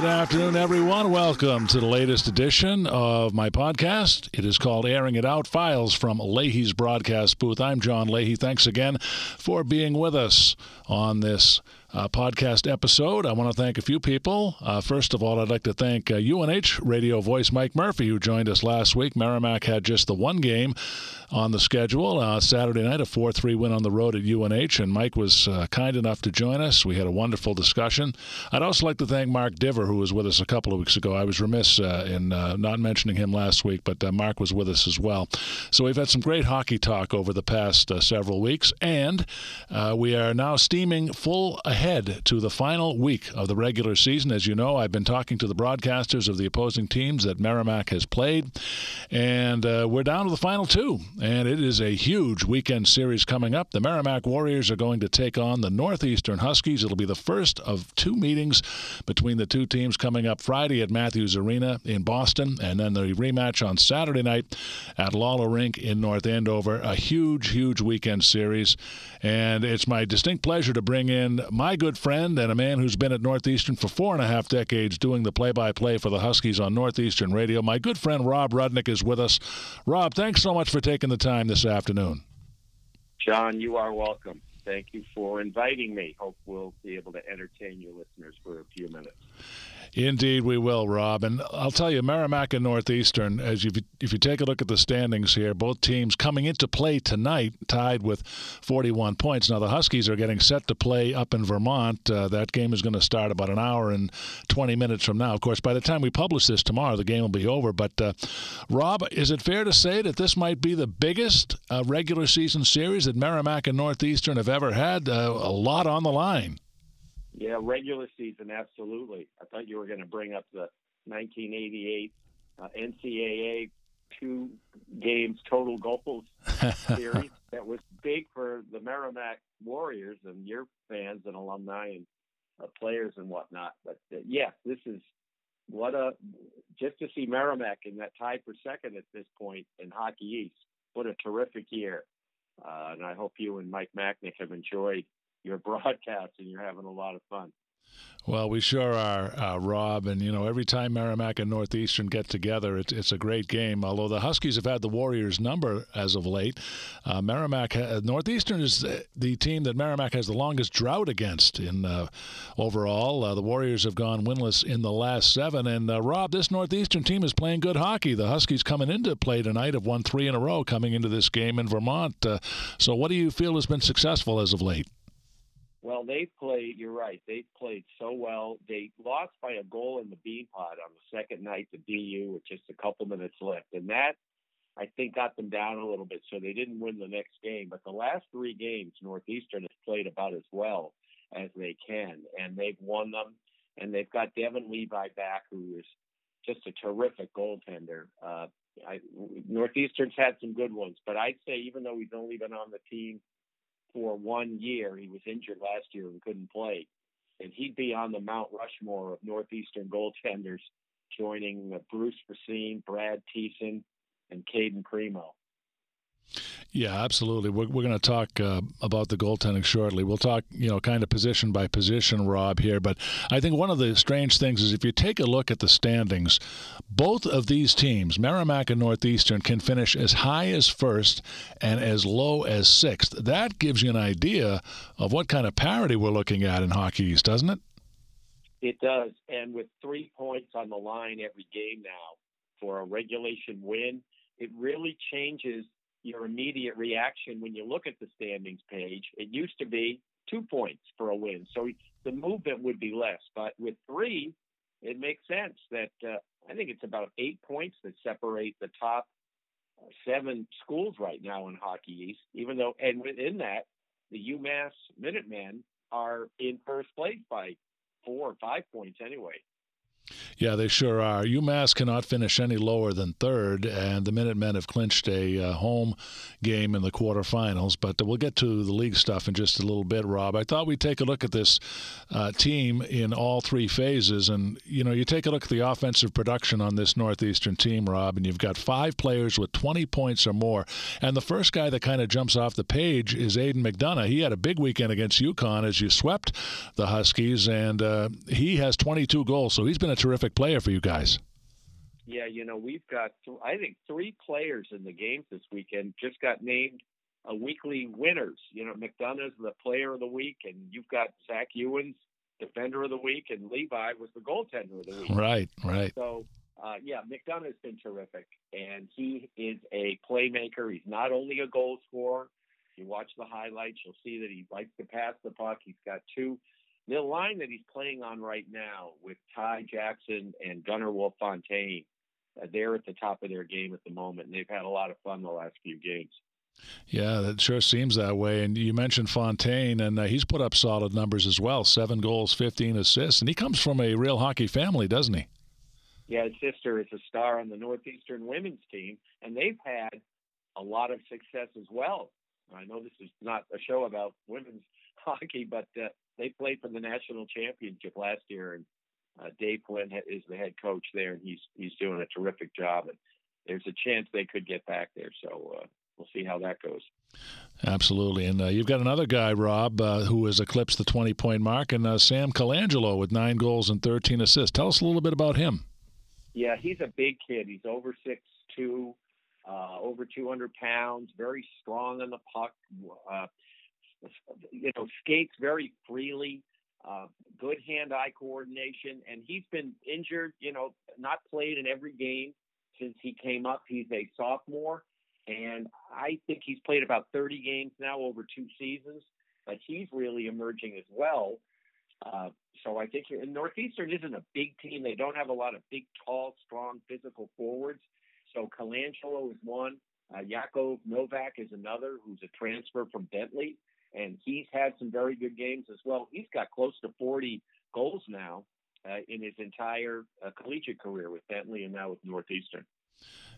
Good afternoon, everyone. Welcome to the latest edition of my podcast. It is called Airing It Out Files from Leahy's broadcast booth. I'm John Leahy. Thanks again for being with us on this uh, podcast episode. I want to thank a few people. Uh, first of all, I'd like to thank uh, UNH radio voice Mike Murphy, who joined us last week. Merrimack had just the one game on the schedule uh, Saturday night, a 4 3 win on the road at UNH, and Mike was uh, kind enough to join us. We had a wonderful discussion. I'd also like to thank Mark Diver, who was with us a couple of weeks ago. I was remiss uh, in not mentioning him last week, but Mark was with us as well. So we've had some great hockey talk over the past several weeks, and we are now steaming full ahead ahead to the final week of the regular season. As you know, I've been talking to the broadcasters of the opposing teams that Merrimack has played, and uh, we're down to the final two. And it is a huge weekend series coming up. The Merrimack Warriors are going to take on the Northeastern Huskies. It'll be the first of two meetings between the two teams coming up Friday at Matthews Arena in Boston, and then the rematch on Saturday night at Lawler Rink in North Andover. A huge, huge weekend series. And it's my distinct pleasure to bring in my my good friend and a man who's been at Northeastern for four and a half decades doing the play by play for the Huskies on Northeastern Radio. My good friend Rob Rudnick is with us. Rob, thanks so much for taking the time this afternoon. John, you are welcome. Thank you for inviting me. Hope we'll be able to entertain your listeners for a few minutes. Indeed, we will, Rob. And I'll tell you, Merrimack and Northeastern, as you if you take a look at the standings here, both teams coming into play tonight tied with 41 points. Now the Huskies are getting set to play up in Vermont. Uh, that game is going to start about an hour and 20 minutes from now. Of course, by the time we publish this tomorrow, the game will be over. But uh, Rob, is it fair to say that this might be the biggest uh, regular season series that Merrimack and Northeastern have ever had? Uh, a lot on the line. Yeah, regular season, absolutely. I thought you were going to bring up the 1988 uh, NCAA two games total goals series that was big for the Merrimack Warriors and your fans and alumni and uh, players and whatnot. But uh, yeah, this is what a just to see Merrimack in that tie for second at this point in Hockey East. What a terrific year! Uh, and I hope you and Mike Macknick have enjoyed your broadcast and you're having a lot of fun. Well, we sure are, uh, Rob. And, you know, every time Merrimack and Northeastern get together, it's, it's a great game. Although the Huskies have had the Warriors' number as of late, uh, Merrimack, ha- Northeastern is the team that Merrimack has the longest drought against in uh, overall. Uh, the Warriors have gone winless in the last seven. And, uh, Rob, this Northeastern team is playing good hockey. The Huskies coming into play tonight have won three in a row coming into this game in Vermont. Uh, so, what do you feel has been successful as of late? Well, they've played. You're right. they've played so well. They lost by a goal in the Beanpot on the second night to BU with just a couple minutes left, and that I think got them down a little bit. So they didn't win the next game. But the last three games, Northeastern has played about as well as they can, and they've won them. And they've got Devon Levi back, who is just a terrific goaltender. Uh, I, Northeastern's had some good ones, but I'd say even though he's only been on the team for one year. He was injured last year and couldn't play. And he'd be on the Mount Rushmore of Northeastern goaltenders, joining uh, Bruce Racine, Brad Thiessen, and Cayden Primeau. Yeah, absolutely. We're, we're going to talk uh, about the goaltending shortly. We'll talk, you know, kind of position by position, Rob, here. But I think one of the strange things is if you take a look at the standings, both of these teams, Merrimack and Northeastern, can finish as high as first and as low as sixth. That gives you an idea of what kind of parity we're looking at in Hockey East, doesn't it? It does. And with three points on the line every game now for a regulation win, it really changes your immediate reaction when you look at the standings page. It used to be two points for a win, so the movement would be less. But with three, it makes sense that uh, I think it's about eight points that separate the top uh, seven schools right now in Hockey East. Even though, and within that, the UMass Minutemen are in first place by four or five points anyway. Yeah, they sure are. UMass cannot finish any lower than third, and the Minutemen have clinched a uh, home game in the quarterfinals. But we'll get to the league stuff in just a little bit, Rob. I thought we'd take a look at this uh, team in all three phases. And, you know, you take a look at the offensive production on this Northeastern team, Rob, and you've got five players with 20 points or more. And the first guy that kind of jumps off the page is Aiden McDonough. He had a big weekend against UConn as you swept the Huskies, and uh, he has 22 goals. So he's been a terrific player for you guys. Yeah, you know, we've got, I think, three players in the games this weekend just got named a weekly winners. You know, McDonough's the player of the week, and you've got Zach Ewens, defender of the week, and Levi was the goaltender of the week. Right, right. So, uh, yeah, McDonough's been terrific, and he is a playmaker. He's not only a goal scorer. You watch the highlights, you'll see that he likes to pass the puck. He's got two the line that he's playing on right now with Ty Jackson and Gunarwolfe Fontaine, uh, they're at the top of their game at the moment, and they've had a lot of fun the last few games. Yeah, that sure seems that way. And you mentioned Fontaine, and uh, he's put up solid numbers as well seven goals, 15 assists. And he comes from a real hockey family, doesn't he? Yeah, his sister is a star on the Northeastern women's team, and they've had a lot of success as well. I know this is not a show about women's hockey, but uh, they played for the national championship last year, and uh, Dave Flint is the head coach there, and he's he's doing a terrific job. And there's a chance they could get back there, so uh, we'll see how that goes. Absolutely, and uh, you've got another guy, Rob, uh, who has eclipsed the 20 point mark, and uh, Sam Colangelo with nine goals and 13 assists. Tell us a little bit about him. Yeah, he's a big kid. He's over six two, uh, over 200 pounds, very strong on the puck. You know, skates very freely, uh, good hand-eye coordination, and he's been injured. You know, not played in every game since he came up. He's a sophomore, and I think he's played about 30 games now over two seasons. But he's really emerging as well. Uh, so I think and Northeastern isn't a big team. They don't have a lot of big, tall, strong, physical forwards. So Colangelo is one. Uh, Jakov Novak is another, who's a transfer from Bentley and he's had some very good games as well. He's got close to 40 goals now uh, in his entire uh, collegiate career with Bentley and now with Northeastern.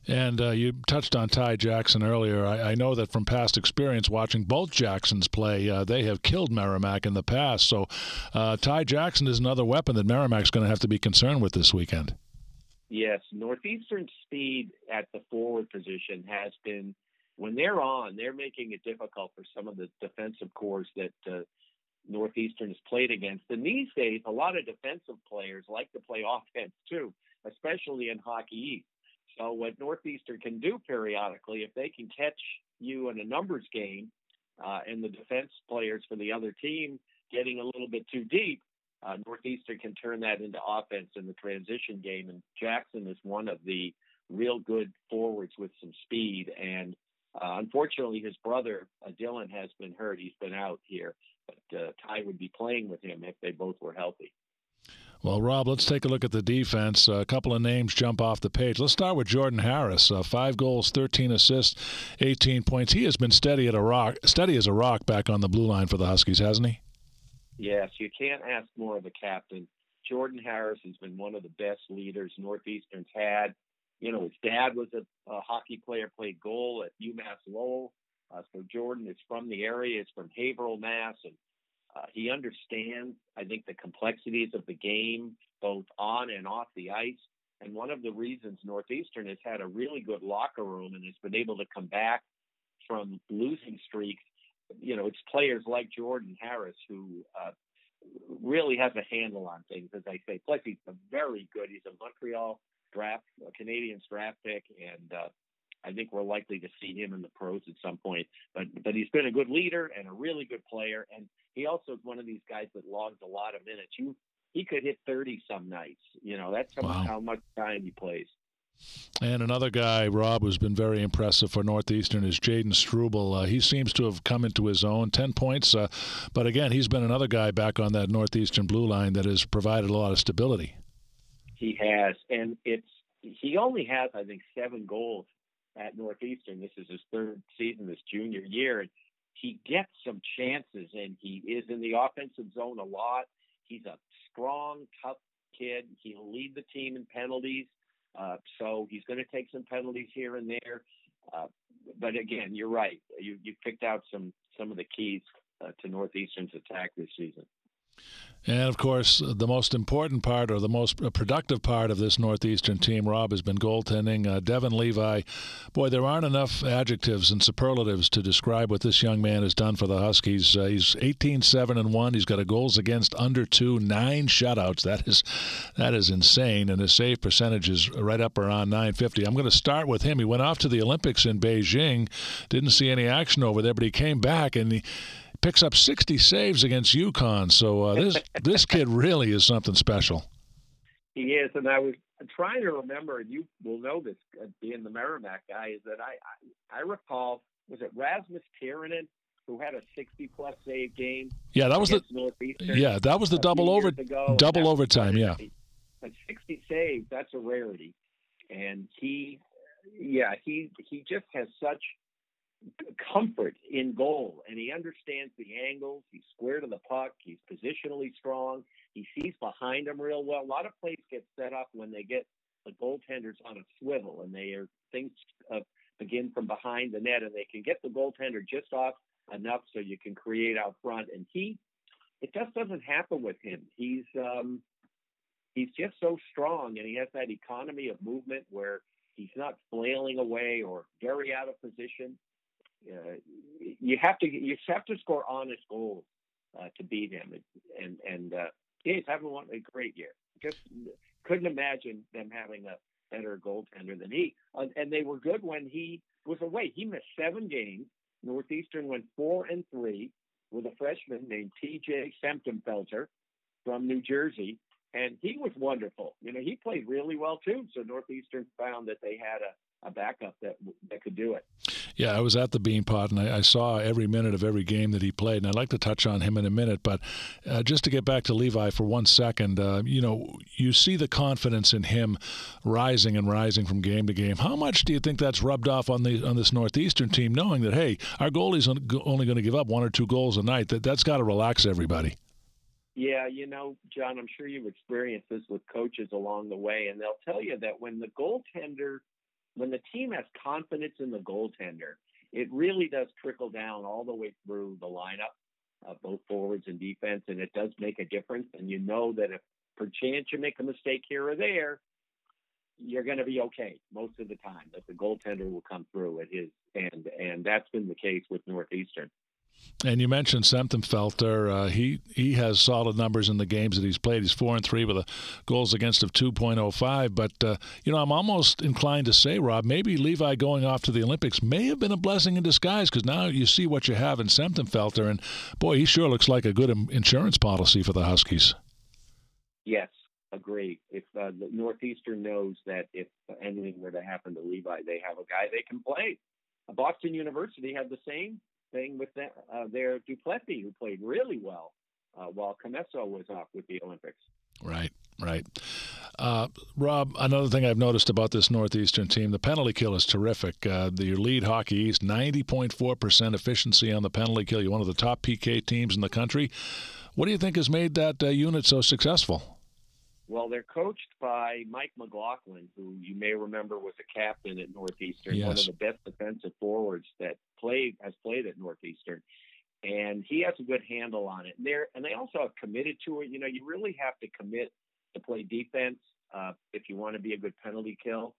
And uh, you touched on Ty Jackson earlier. I, I, know that from past experience watching both Jacksons play, uh, they have killed Merrimack in the past. So uh, Ty Jackson is another weapon that Merrimack's going to have to be concerned with this weekend. Yes, Northeastern speed at the forward position has been when they're on, they're making it difficult for some of the defensive cores that uh, Northeastern has played against. And these days, a lot of defensive players like to play offense too, especially in Hockey East. So what Northeastern can do periodically, if they can catch you in a numbers game, uh, and the defense players for the other team getting a little bit too deep, uh, Northeastern can turn that into offense in the transition game. And Jackson is one of the real good forwards with some speed. And uh, unfortunately, his brother uh, Dylan has been hurt. He's been out here, but uh, Ty would be playing with him if they both were healthy. Well, Rob, let's take a look at the defense. a couple of names jump off the page. Let's start with Jordan Harris. Uh, five goals, 13 assists, 18 points. He has been steady at a rock, steady as a rock back on the blue line for the Huskies, hasn't he? Yes, you can't ask more of a captain. Jordan Harris has been one of the best leaders Northeastern's had you know, his dad was a, a hockey player, played goal at UMass Lowell. Uh, so Jordan is from the area. It's from Haverhill, Mass, and uh, he understands, I think, the complexities of the game, both on and off the ice. And one of the reasons Northeastern has had a really good locker room and has been able to come back from losing streaks, you know, it's players like Jordan Harris who uh, really has a handle on things, as I say. Plus, he's a very good. He's a Montreal draft, a Canadiens draft pick, and uh, I think we're likely to see him in the pros at some point. But but he's been a good leader and a really good player, and he also is one of these guys that logs a lot of minutes. You he could hit 30 some nights. You know, that's how, wow. how much time he plays. And another guy, Rob, who's been very impressive for Northeastern is Jayden Struble. Uh, he seems to have come into his own, 10 points. Uh, but again, he's been another guy back on that Northeastern blue line that has provided a lot of stability he has, and it's he only has I think seven goals at Northeastern. This is his third season, this junior year, and he gets some chances, and he is in the offensive zone a lot. He's a strong, tough kid. He'll lead the team in penalties. Uh, so he's going to take some penalties here and there. Uh, but again, you're right. You you picked out some some of the keys uh, to Northeastern's attack this season. And of course, the most important part or the most productive part of this Northeastern team, Rob, has been goaltending. Uh, Devon Levi, boy, there aren't enough adjectives and superlatives to describe what this young man has done for the Huskies. Uh, he's 18 7 and 1. He's got a goals against under two, nine shutouts. That is, that is insane. And his save percentage is right up around 950. I'm going to start with him. He went off to the Olympics in Beijing, didn't see any action over there, but he came back and he picks up 60 saves against UConn. So uh, this this kid really is something special. He is, and I was trying to remember, and you will know this, uh, being the Merrimack guy, is that I I, I recall was it Rasmus Tirronen who had a 60 plus save game. Yeah, that was the yeah that was the double over ago, double overtime. Yeah, but 60 saves that's a rarity, and he yeah he he just has such comfort in goal and he understands the angles. He's square to the puck. He's positionally strong. He sees behind him real well. A lot of plays get set up when they get the goaltenders on a swivel and they are things uh, begin from behind the net and they can get the goaltender just off enough so you can create out front. And he, it just doesn't happen with him. He's um, he's just so strong and he has that economy of movement where he's not flailing away or very out of position you have to you have to score honest goals uh, to beat him, and and uh, he's having one a great year. Just couldn't imagine them having a better goaltender than he. Uh, and they were good when he was away. He missed seven games. Northeastern went four and three with a freshman named T.J. Semptimphelter from New Jersey, and he was wonderful. You know, he played really well too. So Northeastern found that they had a a backup that that could do it. Yeah, I was at the Beanpot and I, I, saw every minute of every game that he played, and I'd like to touch on him in a minute. But uh, just to get back to Levi for one second, uh, you know, you see the confidence in him rising and rising from game to game. How much do you think that's rubbed off on the on this Northeastern team, knowing that hey, our goalie's only going to give up one or two goals a night? That that's got to relax everybody. Yeah, you know, John, I'm sure you've experienced this with coaches along the way, and they'll tell you that when the goaltender when the team has confidence in the goaltender, it really does trickle down all the way through the lineup, uh, both forwards and defense, and it does make a difference. And you know that if perchance you make a mistake here or there, you're going to be okay most of the time. That the goaltender will come through at his end, and that's been the case with Northeastern. And you mentioned Semptimphelter. Uh, he he has solid numbers in the games that he's played. He's four and three with a goals against of 2.05. But uh, you know, I'm almost inclined to say, Rob, maybe Levi going off to the Olympics may have been a blessing in disguise because now you see what you have in Semptimphelter, and boy, he sure looks like a good insurance policy for the Huskies. Yes, agree. If uh, the Northeastern knows that if anything were to happen to Levi, they have a guy they can play. Boston University had the same thing with the, uh, their Duplessis, who played really well uh, while Commesso was off with the Olympics. Right, right. Uh, Rob, another thing I've noticed about this Northeastern team, the penalty kill is terrific. Uh, the, lead Hockey East, 90.4% efficiency on the penalty kill. You're one of the top PK teams in the country. What do you think has made that uh, unit so successful? Well, they're coached by Mike McLaughlin, who you may remember was a captain at Northeastern, yes. one of the best defensive forwards that played has played at Northeastern, and he has a good handle on it. And they and they also have committed to it. You know, you really have to commit to play defense uh, if you want to be a good penalty kill,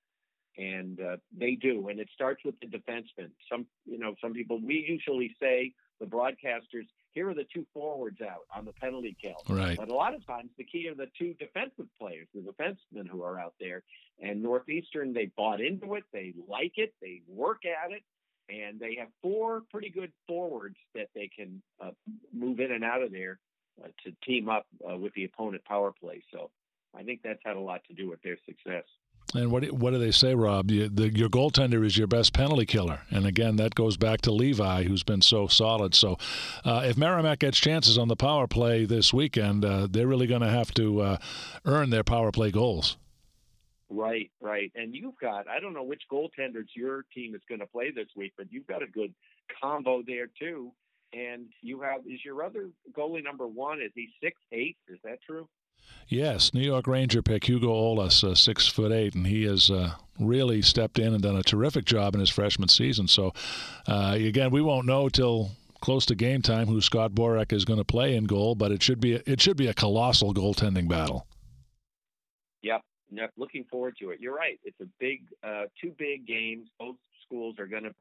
and uh, they do. And it starts with the defenseman. Some you know, some people we usually say the broadcasters here are the two forwards out on the penalty kill. Right. But a lot of times the key are the two defensive players, the defensemen who are out there. And Northeastern, they bought into it. They like it. They work at it. And they have four pretty good forwards that they can uh, move in and out of there uh, to team up uh, with the opponent power play. So I think that's had a lot to do with their success. And what what do they say, Rob? You, the, your goaltender is your best penalty killer, and again, that goes back to Levi, who's been so solid. So, uh, if Merrimack gets chances on the power play this weekend, uh, they're really going to have to uh, earn their power play goals. Right, right. And you've got I don't know which goaltenders your team is going to play this week, but you've got a good combo there too. And you have is your other goalie number one? Is he six eight? Is that true? Yes, New York Ranger pick Hugo Ollas, uh, six foot eight, and he has uh, really stepped in and done a terrific job in his freshman season. So, uh, again, we won't know till close to game time who Scott Borek is going to play in goal, but it should be a, it should be a colossal goaltending battle. Yep, yep. Looking forward to it. You're right. It's a big, uh, two big games. Both schools are going to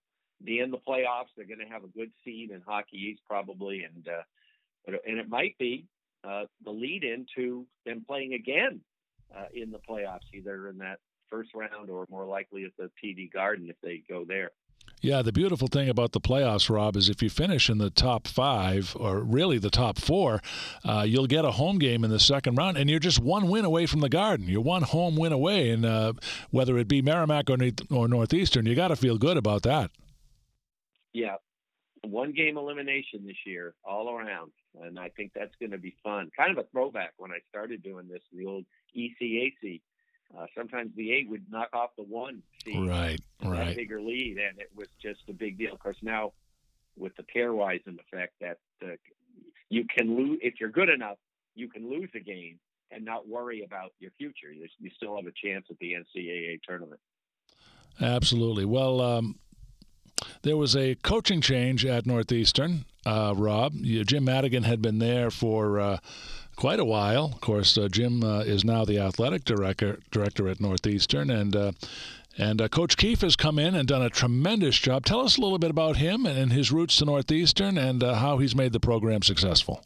be in the playoffs. They're going to have a good seed in Hockey East probably, and uh, and it might be uh, the lead into them playing again uh, in the playoffs, either in that first round or more likely at the TD Garden if they go there. Yeah, the beautiful thing about the playoffs, Rob, is if you finish in the top five, or really the top four, uh, you'll get a home game in the second round, and you're just one win away from the Garden. You're one home win away, and uh, whether it be Merrimack or, or Northeastern, you got to feel good about that. Yeah, one game elimination this year all around, and I think that's going to be fun. Kind of a throwback when I started doing this, the old ECAC. Uh, sometimes the eight would knock off the one seed, right, right, bigger lead, and it was just a big deal. Of course, now with the pairwise and the fact that uh, you can lose if you're good enough, you can lose a game and not worry about your future. You, you still have a chance at the NCAA tournament. Absolutely. Well, um, there was a coaching change at Northeastern, uh, Rob. Jim Madigan had been there for uh, quite a while. Of course, uh, Jim uh, is now the athletic director director at Northeastern, and uh, and uh, Coach Keefe has come in and done a tremendous job. Tell us a little bit about him and his roots to Northeastern and how he's made the program successful.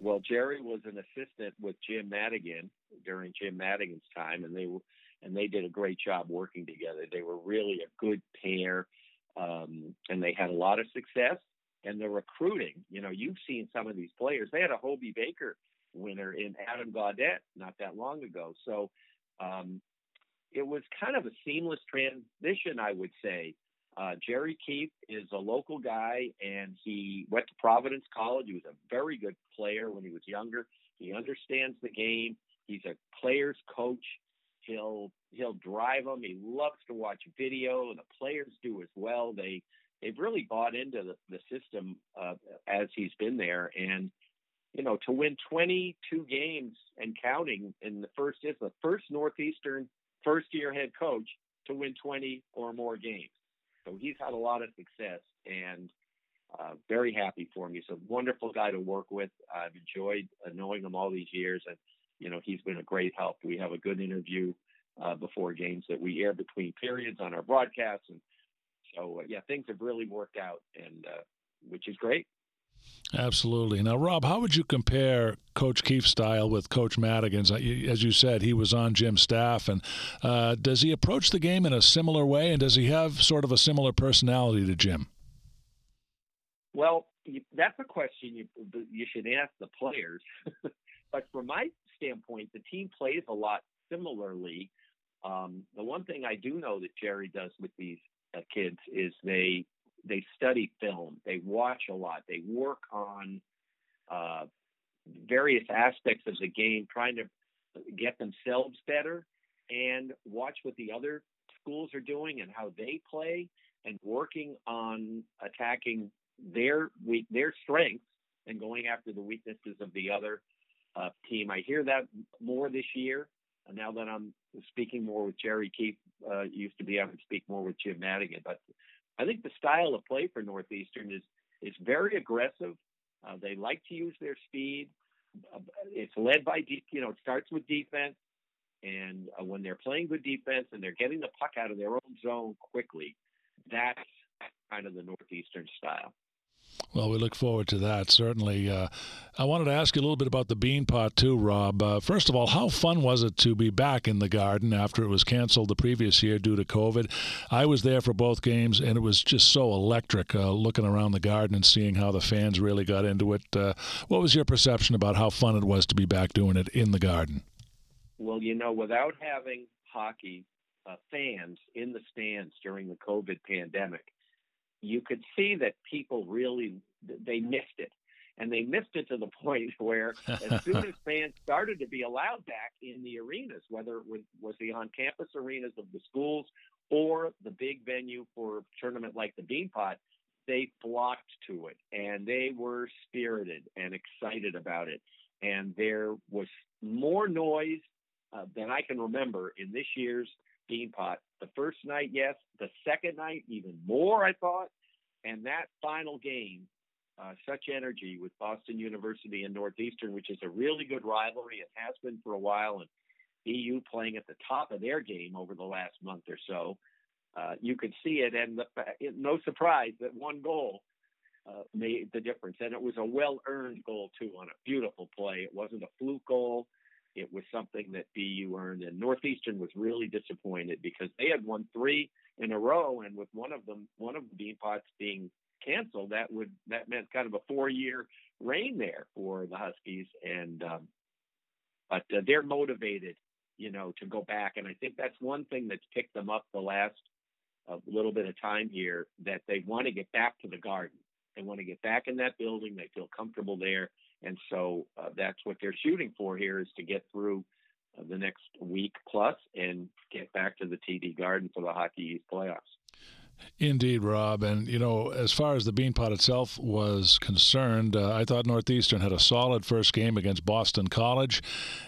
Well, Jerry was an assistant with Jim Madigan during Jim Madigan's time, and they were and they did a great job working together. They were really a good pair um, and they had a lot of success. And the recruiting, you know, you've seen some of these players. They had a Hobey Baker winner in Adam Gaudette not that long ago. So um, it was kind of a seamless transition, I would say. Uh, Jerry Keefe is a local guy, and he went to Providence College. He was a very good player when he was younger. He understands the game. He's a player's coach. He'll he'll drive them. He loves to watch video. The players do as well. They they've really bought into the, the system uh, as he's been there, and you know to win 22 games and counting in the first is the first Northeastern first year head coach to win 20 or more games. So he's had a lot of success and. Uh, very happy for him. He's a wonderful guy to work with. I've enjoyed knowing him all these years, and you know, he's been a great help. We have a good interview uh, before games that we air between periods on our broadcasts, and so uh, yeah, things have really worked out, and uh, which is great. Absolutely. Now, Rob, how would you compare Coach Keefe's style with Coach Madigan's? As you said, he was on Jim's staff, and uh, does he approach the game in a similar way, and does he have sort of a similar personality to Jim? Well, that's a question you you should ask the players. but from my standpoint, the team plays a lot similarly. Um, the one thing I do know that Jerry does with these uh, kids is they they study film, they watch a lot, they work on uh, various aspects of the game, trying to get themselves better, and watch what the other schools are doing and how they play, and working on attacking their their strengths and going after the weaknesses of the other uh, team. I hear that more this year. And now that I'm speaking more with Jerry Keefe, uh, used to be able to speak more with Jim Madigan. But I think the style of play for Northeastern is is very aggressive. Uh, they like to use their speed. Uh, it's led by you know, it starts with defense. And uh, when they're playing good defense and they're getting the puck out of their own zone quickly, that's kind of the Northeastern style. Well, we look forward to that, certainly. Uh, I wanted to ask you a little bit about the Beanpot, too, Rob. Uh, first of all, how fun was it to be back in the garden after it was canceled the previous year due to COVID? I was there for both games, and it was just so electric uh, looking around the garden and seeing how the fans really got into it. Uh, what was your perception about how fun it was to be back doing it in the garden? Well, you know, without having hockey uh, fans in the stands during the COVID pandemic, you could see that people really they missed it. And they missed it to the point where as soon as fans started to be allowed back in the arenas whether it was, was the on-campus arenas of the schools or the big venue for a tournament like the beanpot they flocked to it and they were spirited and excited about it. And there was more noise uh, than I can remember in this year's Beanpot. The first night, yes. The second night, even more. I thought, and that final game, uh, such energy with Boston University and Northeastern, which is a really good rivalry. It has been for a while, and BU playing at the top of their game over the last month or so. Uh, you could see it, and the, no surprise that one goal uh, made the difference. And it was a well earned goal, too, on a beautiful play. It wasn't a fluke goal. It was something that BU earned. And Northeastern was really disappointed because they had won three in a row. And with one of them, one of the Beanpots being canceled, that would that meant kind of a four year reign there for the Huskies. And um, but uh, they're motivated, you know, to go back. And I think that's one thing that's picked them up the last uh, little bit of time here that they want to get back to the garden. They want to get back in that building. They feel comfortable there. And so uh, that's what they're shooting for here is to get through uh, the next week plus and get back to the TD Garden for the Hockey East playoffs. Indeed, Rob. And, you know, as far as the Beanpot itself was concerned, uh, I thought Northeastern had a solid first game against Boston College.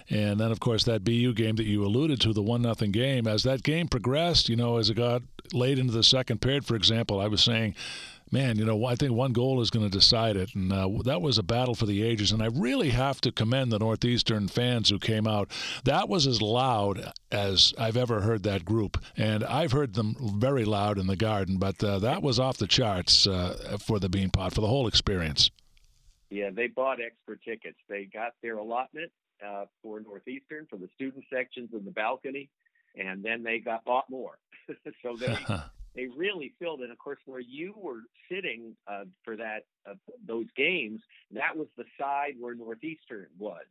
And then, of course, that BU game that you alluded to, the 1 nothing game, as that game progressed, you know, as it got late into the second period, for example, I was saying, man, you know, I think one goal is going to decide it. And uh, that was a battle for the ages. And I really have to commend the Northeastern fans who came out. That was as loud as I've ever heard that group. And I've heard them very loud in the garden, but uh, that was off the charts uh, for the Beanpot, for the whole experience. Yeah, they bought extra tickets. They got their allotment uh, for Northeastern for the student sections in the balcony, and then they got bought more. so they they really filled. And of course, where you were sitting uh, for that uh, those games, that was the side where Northeastern was.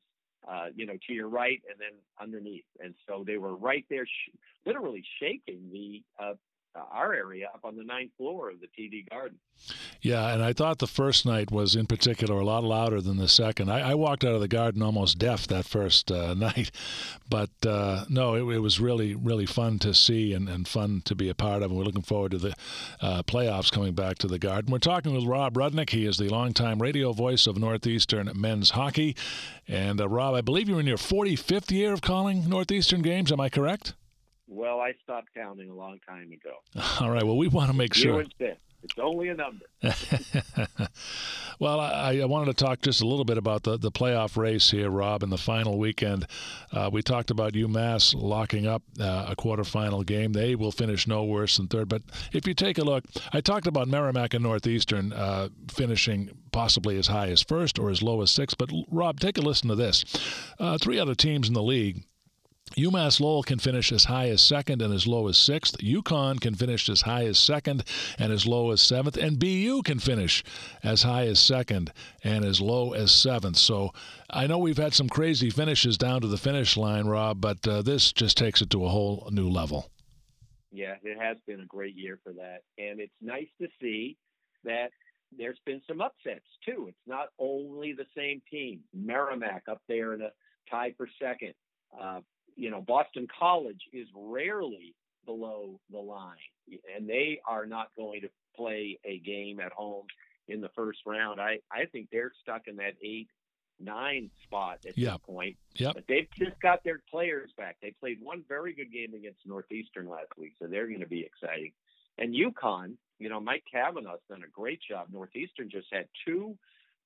Uh, you know, to your right and then underneath, and so they were right there, sh- literally shaking the uh, uh, our area up on the ninth floor of the TD Garden. Yeah, and I thought the first night was in particular a lot louder than the second. I, I walked out of the garden almost deaf that first uh, night, but uh, no, it, it, was really, really fun to see and, and fun to be a part of. And we're looking forward to the uh, playoffs coming back to the garden. We're talking with Rob Rudnick. He is the longtime radio voice of Northeastern men's hockey. And uh, Rob, I believe you're in your 45th year of calling Northeastern games. Am I correct? Well, I stopped counting a long time ago. All right. Well, we want to make sure. It's only a number. well, I, I, wanted to talk just a little bit about the, the playoff race here, Rob, in the final weekend. Uh, we talked about UMass locking up uh, a quarterfinal game. They will finish no worse than third. But if you take a look, I talked about Merrimack and Northeastern uh, finishing possibly as high as first or as low as sixth. But, Rob, take a listen to this. Uh, three other teams in the league UMass Lowell can finish as high as second and as low as sixth. UConn can finish as high as second and as low as seventh. And BU can finish as high as second and as low as seventh. So I know we've had some crazy finishes down to the finish line, Rob, but uh, this just takes it to a whole new level. Yeah, it has been a great year for that. And it's nice to see that there's been some upsets, too. It's not only the same team. Merrimack up there in a tie for second. Uh, you know, Boston College is rarely below the line, and they are not going to play a game at home in the first round. I, I think they're stuck in that eight, nine spot at yep. this point. Yep. But they've just got their players back. They played one very good game against Northeastern last week, so they're going to be exciting. And UConn, you know, Mike Cavanaugh's done a great job. Northeastern just had two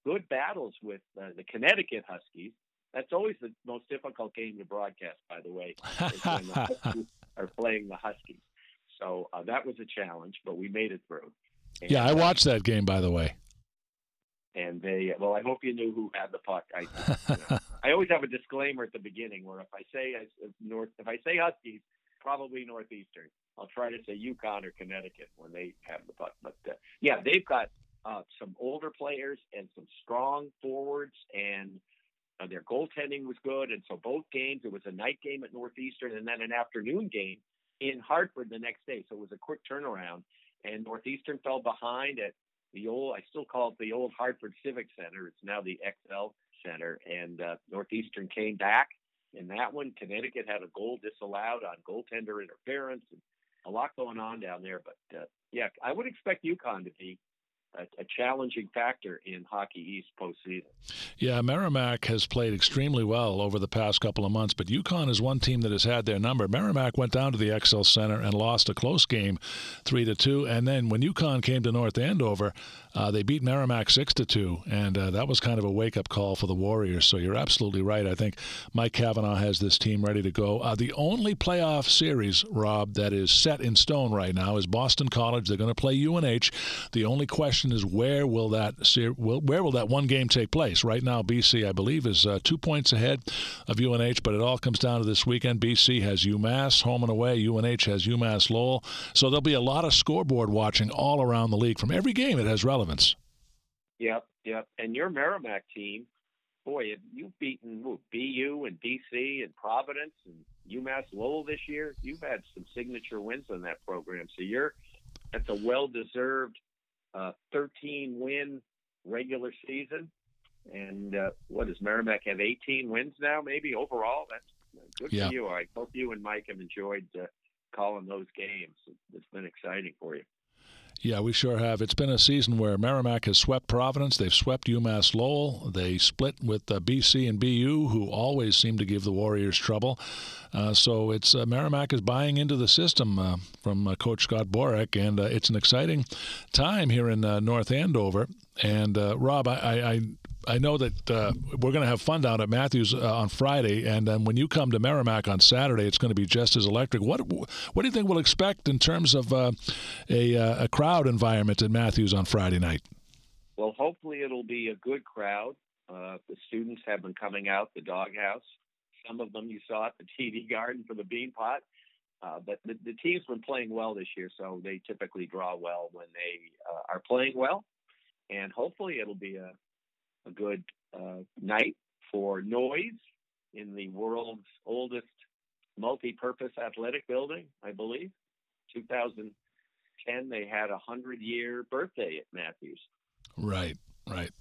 good battles with uh, the Connecticut Huskies that's always the most difficult game to broadcast, by the way, when the Huskies are playing the Huskies. So uh, that was a challenge, but we made it through. And, yeah, I watched that game, by the way. And they, well, I hope you knew who had the puck. I, you know, I always have a disclaimer at the beginning where if I say if North, if I say Huskies, probably Northeastern. I'll try to say UConn or Connecticut when they have the puck. But uh, yeah, they've got uh, some older players and some strong forwards and uh, their goaltending was good, and so both games, it was a night game at Northeastern and then an afternoon game in Hartford the next day. So it was a quick turnaround, and Northeastern fell behind at the old, I still call it the old Hartford Civic Center. It's now the XL Center, and uh, Northeastern came back in that one. Connecticut had a goal disallowed on goaltender interference, and a lot going on down there. But uh, yeah, I would expect UConn to be a, a, challenging factor in Hockey East postseason. Yeah, Merrimack has played extremely well over the past couple of months, but UConn is one team that has had their number. Merrimack went down to the XL Center and lost a close game, three to two, and then when UConn came to North Andover, uh, they beat Merrimack six to two, and uh, that was kind of a wake-up call for the Warriors. So you're absolutely right. I think Mike Cavanaugh has this team ready to go. Uh, the only playoff series, Rob, that is set in stone right now is Boston College. They're going to play UNH. The only question is where will that where will that one game take place? Right now, BC, I believe, is uh, two points ahead of UNH, but it all comes down to this weekend. BC has UMass home and away. UNH has UMass Lowell. So there'll be a lot of scoreboard watching all around the league. From every game, it has relevance. Yep, yep. And your Merrimack team, boy, you've beaten BU and BC and Providence and UMass Lowell this year. You've had some signature wins on that program, so you're that's a well-deserved uh, 13 win regular season. And uh, what does Merrimack have? 18 wins now, maybe overall. That's good yeah. for you. I hope you and Mike have enjoyed uh, calling those games. It's been exciting for you. Yeah, we sure have. It's been a season where Merrimack has swept Providence. They've swept UMass Lowell. They split with uh, BC and BU, who always seem to give the Warriors trouble. Uh, so it's uh, Merrimack is buying into the system uh, from uh, Coach Scott Borek, and uh, it's an exciting time here in North Andover. And Rob, I, I, I know that uh, we're going to have fun down at Matthews uh, on Friday, and then when you come to Merrimack on Saturday, it's going to be just as electric. What what do you think we'll expect in terms of uh, a, uh, a crowd environment at Matthews on Friday night? Well, hopefully it'll be a good crowd. Uh, the students have been coming out the doghouse. Some of them you saw at the TD Garden for the Beanpot. Uh, but the, the team's been playing well this year, so they typically draw well when they are playing well. And hopefully it'll be a, a good uh, night for noise in the world's oldest multi-purpose athletic building, I believe. 2010, they had a hundred-year birthday at Matthews. Right. Right.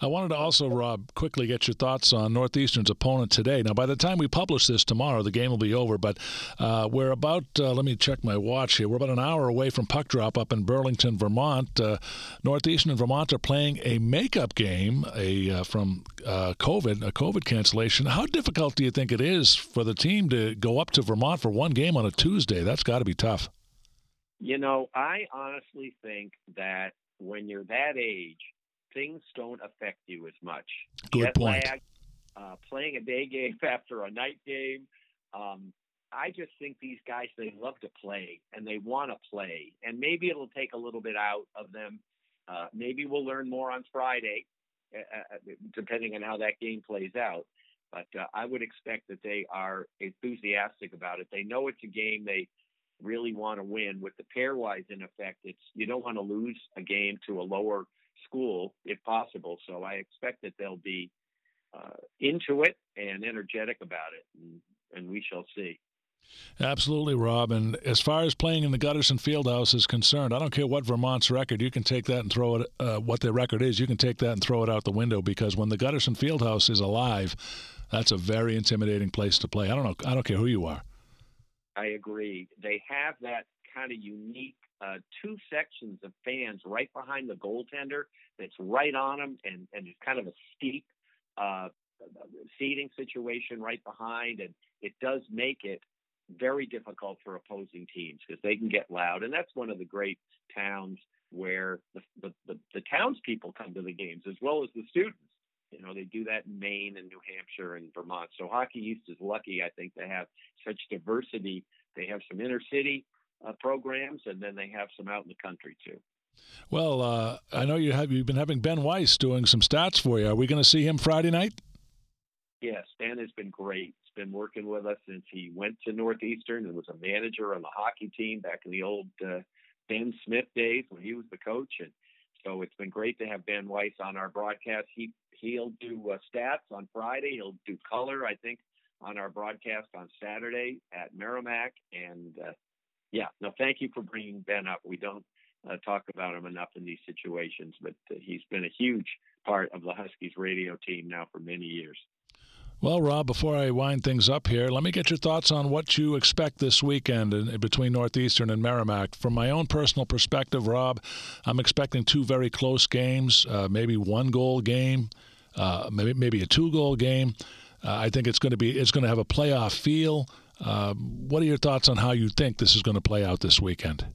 I wanted to also, Rob, quickly get your thoughts on Northeastern's opponent today. Now, by the time we publish this tomorrow, the game will be over, but uh, we're about, uh, let me check my watch here, we're about an hour away from puck drop up in Burlington, Vermont. Uh, Northeastern and Vermont are playing a makeup game a uh, from uh, COVID, a COVID cancellation. How difficult do you think it is for the team to go up to Vermont for one game on a Tuesday? That's got to be tough. You know, I honestly think that when you're that age, things don't affect you as much. Good Jet point. Lag, uh, playing a day game after a night game. Um, I just think these guys they love to play and they want to play, and maybe it'll take a little bit out of them. Uh, maybe we'll learn more on Friday, uh, uh, uh depending on how that game plays out. But uh, I would expect that they are enthusiastic about it. They know it's a game they really want to win. With the pairwise in effect, it's you don't want to lose a game to a lower school if possible. So I expect that they'll be uh, into it and energetic about it, and, and, we shall see. Absolutely, Rob. And as far as playing in the Gutterson Fieldhouse is concerned, I don't care what Vermont's record. You can take that and throw it. Uh, what their record is, you can take that and throw it out the window because when the Gutterson Fieldhouse is alive, that's a very intimidating place to play. I don't know. I don't care who you are. I agree. They have that kind of unique uh, two sections of fans right behind the goaltender that's right on him, and, and it's kind of a steep uh, seating situation right behind, and it does make it very difficult for opposing teams because they can get loud, and that's one of the great towns where the, the, the, the townspeople come to the games as well as the students. You know, they do that in Maine and New Hampshire and Vermont. So Hockey East is lucky, I think, to have such diversity. They have some inner city uh, programs, and then they have some out in the country too. Well, uh, I know you have you've been having Ben Weiss doing some stats for you. Are we going to see him Friday night? Yes, Ben has been great. He's been working with us since he went to Northeastern and was a manager on the hockey team back in the old uh, Ben Smith days when he was the coach. And so it's been great to have Ben Weiss on our broadcast. He he'll do uh, stats on Friday. He'll do color, I think, on our broadcast on Saturday at Merrimack, and uh, yeah, no, thank you for bringing Ben up. We don't uh, talk about him enough in these situations, but uh, he's been a huge part of the Huskies radio team now for many years. Well, Rob, before I wind things up here, let me get your thoughts on what you expect this weekend in, between Northeastern and Merrimack. From my own personal perspective, Rob, I'm expecting two very close games, uh, maybe one goal game, uh, maybe maybe a two goal game. Uh, I think it's going to be it's going to have a playoff feel. Uh, what are your thoughts on how you think this is going to play out this weekend?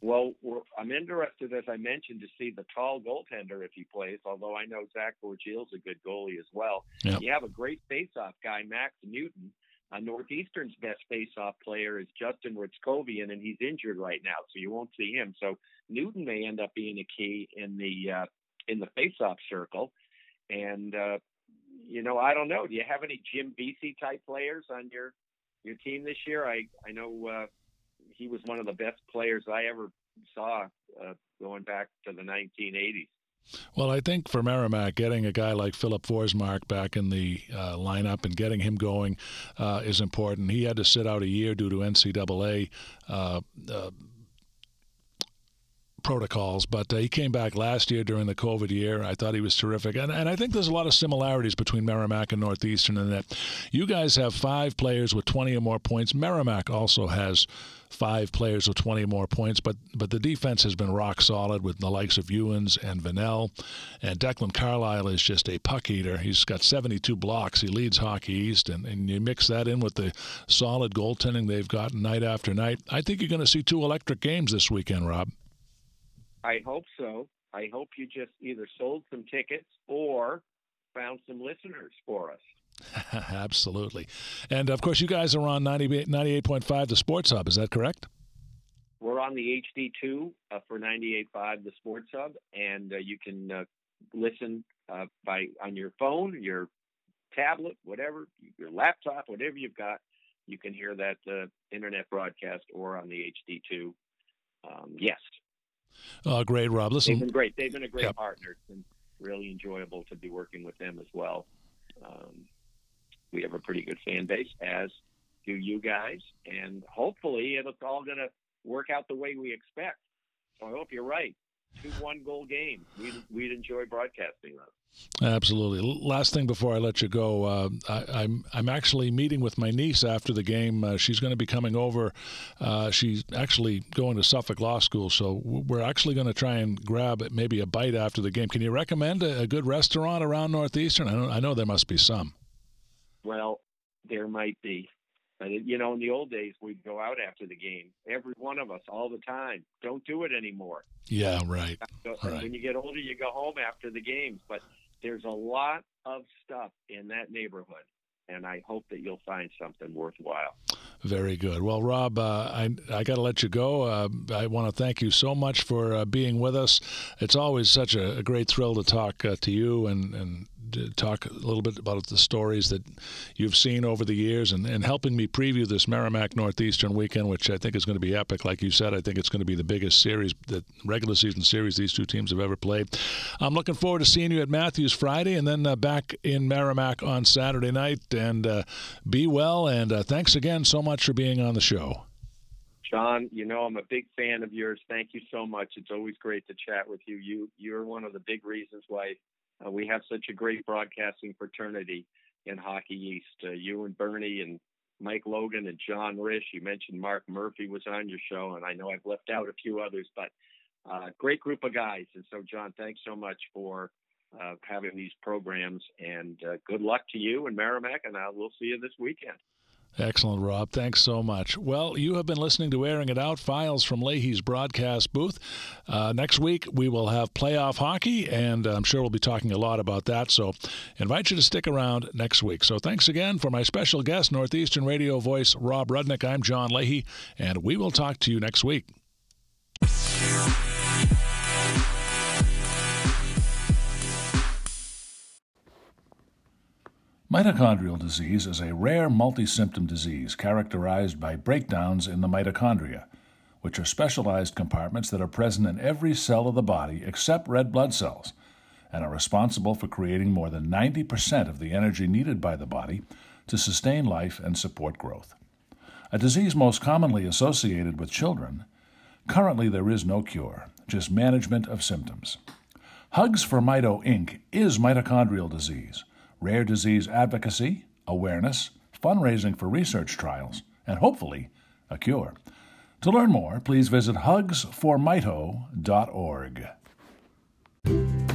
Well, I'm interested, as I mentioned, to see the tall goaltender if he plays. Although I know Zach Borgiel's a good goalie as well. Yep. You have a great face-off guy, Max Newton. Uh, Northeastern's best face-off player is Justin Hryckowian, and he's injured right now, so you won't see him. So Newton may end up being a key in the uh, in the face-off circle. And uh, you know, I don't know. Do you have any Jim Vesey type players on your your team this year? I I know uh, he was one of the best players I ever saw uh, going back to the 1980s. Well, I think for Merrimack, getting a guy like Filip Forsmark back in the uh, lineup and getting him going uh, is important. He had to sit out a year due to NCAA uh, uh protocols, but uh, he came back last year during the COVID year. I thought he was terrific. And, and I think there's a lot of similarities between Merrimack and Northeastern in that you guys have five players with 20 or more points. Merrimack also has five players with 20 or more points, but but the defense has been rock solid with the likes of Uens and Vanell. And Declan Carlile is just a puck eater. He's got 72 blocks. He leads Hockey East, and, and you mix that in with the solid goaltending they've gotten night after night. I think you're going to see two electric games this weekend, Rob. I hope so. I hope you just either sold some tickets or found some listeners for us. Absolutely. And of course, you guys are on 98.5 The Sports Hub. Is that correct? We're on the HD2 uh, for 98.5 The Sports Hub, and uh, you can uh, listen uh, by on your phone, your tablet, whatever, your laptop, whatever you've got. You can hear that uh, internet broadcast or on the HD2. Um, yes, uh, great, Rob. Listen, they've been great. They've been a great partner. It's been really enjoyable to be working with them as well. Um, we have a pretty good fan base, as do you guys, and hopefully it's all going to work out the way we expect. So I hope you're right. Two one goal game. We'd, we'd enjoy broadcasting those. Absolutely. Last thing before I let you go, uh, I, am I'm, I'm actually meeting with my niece after the game. Uh, she's going to be coming over. Uh, she's actually going to Suffolk Law School, so we're actually going to try and grab maybe a bite after the game. Can you recommend a, a good restaurant around Northeastern? I know, I know there must be some. Well, there might be. But you know, in the old days, we'd go out after the game, every one of us, all the time. Don't do it anymore. Yeah, right. So, right. When you get older, you go home after the games. But there's a lot of stuff in that neighborhood, and I hope that you'll find something worthwhile. Very good. Well, Rob, uh, I I got to let you go. Uh, I want to thank you so much for uh, being with us. It's always such a, a great thrill to talk uh, to you and and talk a little bit about the stories that you've seen over the years and, and helping me preview this Merrimack Northeastern weekend, which I think is going to be epic. Like you said, I think it's going to be the biggest series, the regular season series these two teams have ever played. I'm looking forward to seeing you at Matthews Friday and then uh, back in Merrimack on Saturday night. And uh, be well. And uh, thanks again so much for being on the show. John, you know I'm a big fan of yours. Thank you so much. It's always great to chat with you. You you're one of the big reasons why uh, we have such a great broadcasting fraternity in Hockey East. Uh, you and Bernie and Mike Logan and John Risch. You mentioned Mark Murphy was on your show, and I know I've left out a few others, but uh, great group of guys. And so, John, thanks so much for uh, having these programs, and uh, good luck to you and Merrimack, and we'll see you this weekend. Excellent, Rob. Thanks so much. Well, you have been listening to Airing It Out, files from Leahy's broadcast booth. Uh, next week, we will have playoff hockey, and I'm sure we'll be talking a lot about that. So, invite you to stick around next week. So, thanks again for my special guest, Northeastern Radio voice Rob Rudnick. I'm John Leahy, and we will talk to you next week. Mitochondrial disease is a rare multi-symptom disease characterized by breakdowns in the mitochondria, which are specialized compartments that are present in every cell of the body except red blood cells and are responsible for creating more than 90% of the energy needed by the body to sustain life and support growth. A disease most commonly associated with children, currently there is no cure, just management of symptoms. Hugs for Mito Inc. is mitochondrial disease rare disease advocacy, awareness, fundraising for research trials, and hopefully a cure. To learn more, please visit hugsformito.org.